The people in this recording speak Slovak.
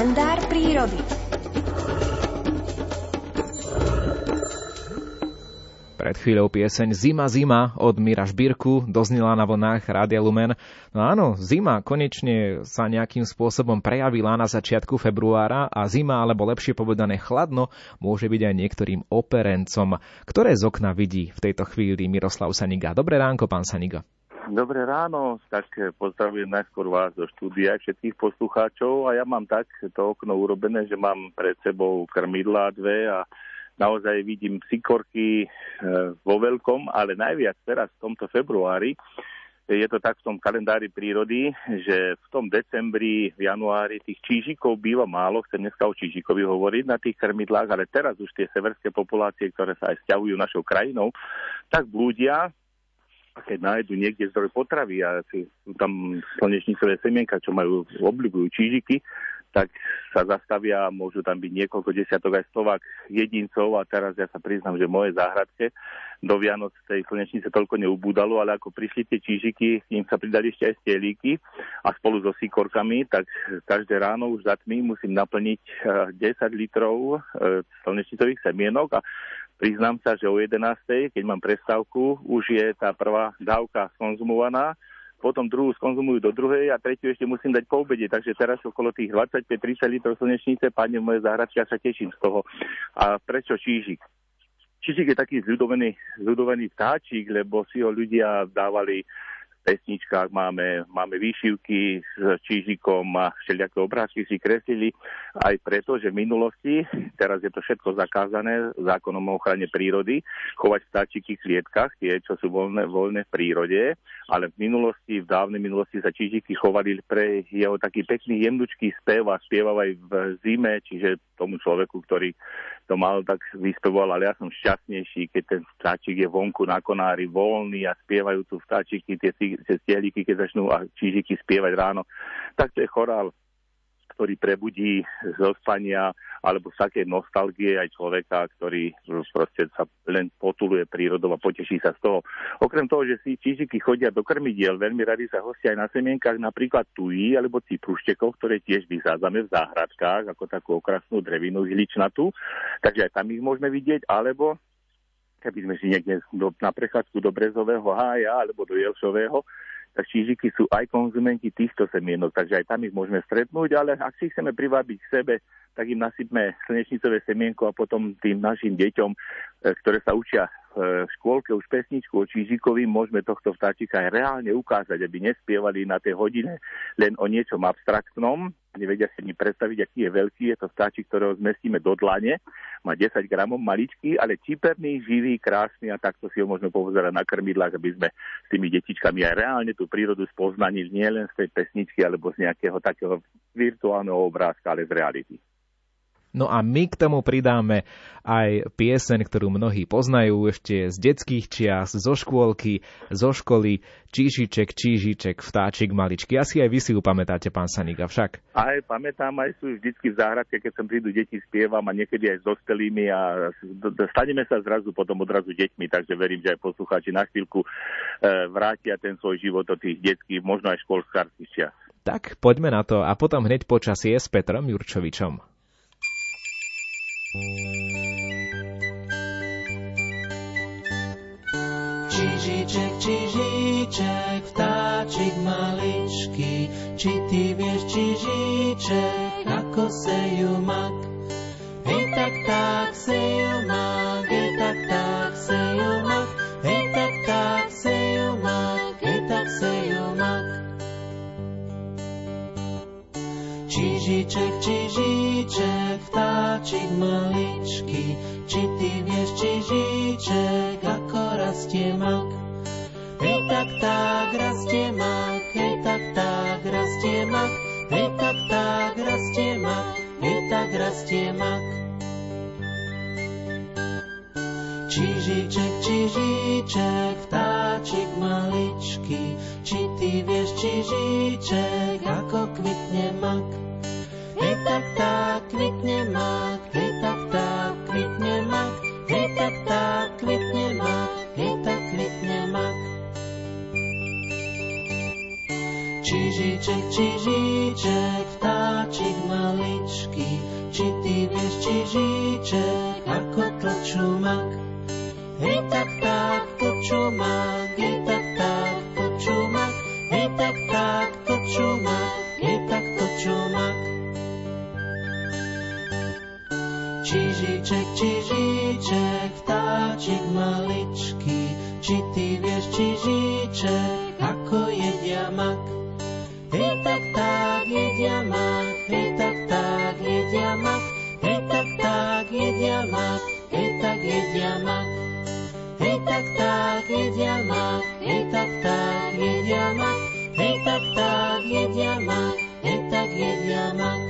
kalendár prírody. Pred chvíľou pieseň Zima, zima od Mira Šbírku doznila na vlnách Rádia Lumen. No áno, zima konečne sa nejakým spôsobom prejavila na začiatku februára a zima, alebo lepšie povedané chladno, môže byť aj niektorým operencom. Ktoré z okna vidí v tejto chvíli Miroslav Saniga? Dobré ránko, pán Saniga. Dobré ráno, tak pozdravujem najskôr vás do štúdia všetkých poslucháčov. A ja mám tak to okno urobené, že mám pred sebou krmidlá dve a naozaj vidím psikorky e, vo veľkom, ale najviac teraz v tomto februári. Je to tak v tom kalendári prírody, že v tom decembri, v januári tých čížikov býva málo, chcem dneska o čížikovi hovoriť na tých krmidlách, ale teraz už tie severské populácie, ktoré sa aj stiahujú našou krajinou, tak blúdia a keď nájdu niekde zdroj potravy a sú tam slnečnicové semienka, čo majú, obľúbujú čížiky, tak sa zastavia, môžu tam byť niekoľko desiatok aj stovák jedincov a teraz ja sa priznám, že moje záhradke do Vianoc tej slnečnice toľko neubúdalo, ale ako prišli tie čížiky, ním sa pridali ešte aj stielíky a spolu so síkorkami, tak každé ráno už za tmy musím naplniť 10 eh, litrov eh, slnečnicových semienok a Priznám sa, že o 11. keď mám prestávku, už je tá prvá dávka skonzumovaná, potom druhú skonzumujú do druhej a tretiu ešte musím dať po obede, takže teraz okolo tých 25-30 litrov slnečnice padne v moje záhradke a sa teším z toho. A prečo čížik? Čížik je taký zľudovený, zľudovený vtáčik, lebo si ho ľudia dávali pesničkách máme, máme výšivky s čížikom a všelijaké obrázky si kreslili aj preto, že v minulosti, teraz je to všetko zakázané zákonom o ochrane prírody, chovať vtáčiky v klietkach, tie, čo sú voľné, voľné v prírode, ale v minulosti, v dávnej minulosti sa čížiky chovali pre jeho taký pekný jemnučký spev a spieval aj v zime, čiže tomu človeku, ktorý to mal, tak vyspevoval, ale ja som šťastnejší, keď ten vtáčik je vonku na konári voľný a spievajú tu vtáčiky, tie, tie stieliky, keď začnú a čížiky spievať ráno, tak to je chorál ktorý prebudí zo spania alebo z také nostalgie aj človeka, ktorý proste sa len potuluje prírodou a poteší sa z toho. Okrem toho, že si čížiky chodia do krmidiel, veľmi radi sa hostia aj na semienkach napríklad tují alebo cipruštekov, ktoré tiež vysádzame v záhradkách ako takú okrasnú drevinu hličnatú, takže aj tam ich môžeme vidieť, alebo keby sme si niekde do, na prechádzku do Brezového hája alebo do Jelšového, tak čížiky sú aj konzumenti týchto semienok, takže aj tam ich môžeme stretnúť, ale ak si chceme privábiť k sebe, tak im nasypme slnečnicové semienko a potom tým našim deťom, e, ktoré sa učia v škôlke už pesničku o Čížikovi môžeme tohto vtáčika aj reálne ukázať, aby nespievali na tej hodine len o niečom abstraktnom. Nevedia si ani predstaviť, aký je veľký. Je to vtáčik, ktorého zmestíme do dlane. Má 10 gramov, maličký, ale čiperný, živý, krásny a takto si ho môžeme povzerať na krmidlách, aby sme s tými detičkami aj reálne tú prírodu spoznanili nielen z tej pesničky alebo z nejakého takého virtuálneho obrázka, ale z reality. No a my k tomu pridáme aj pieseň, ktorú mnohí poznajú ešte z detských čias, zo škôlky, zo školy. Čížiček, čížiček, vtáčik maličky. Asi aj vy si ju pamätáte, pán Saniga, však? Aj pamätám, aj sú vždycky v záhradke, keď sem prídu deti, spievam a niekedy aj s dospelými a staneme sa zrazu potom odrazu deťmi, takže verím, že aj poslucháči na chvíľku e, vrátia ten svoj život do tých detských, možno aj školskárskych čias. Tak poďme na to a potom hneď počasie s Petrom Jurčovičom. Čižiček, čižiček, vtáčik maličký, či ty vieš, čižiček, ako sejú mak. Hej tak tak sejú mak, vtáčik maličký, či ty vieš, čižiček, ako rastie mak. Hej tak tak rastie mak, hej tak tak rastie mak, hej tak tak rastie mak, hej tak rastie mak. Čižiček, čižiček, vtáčik maličký, Čižiček, čižiček, vtáčik maličký, či ty vieš, čižiček, ako tlčú mak. Hej tak, tak, tlčú mak, hej tak, tak, tlčú mak, hej tak, tak, tlčú mak, hej tak, tlčú mak. Čižiček, čižiček, vtáčik maličký, či ty vieš, čižiček, tak jedia mak, hej tak tak jedia mak, hej tak tak jedia mak, hej tak jedia mak.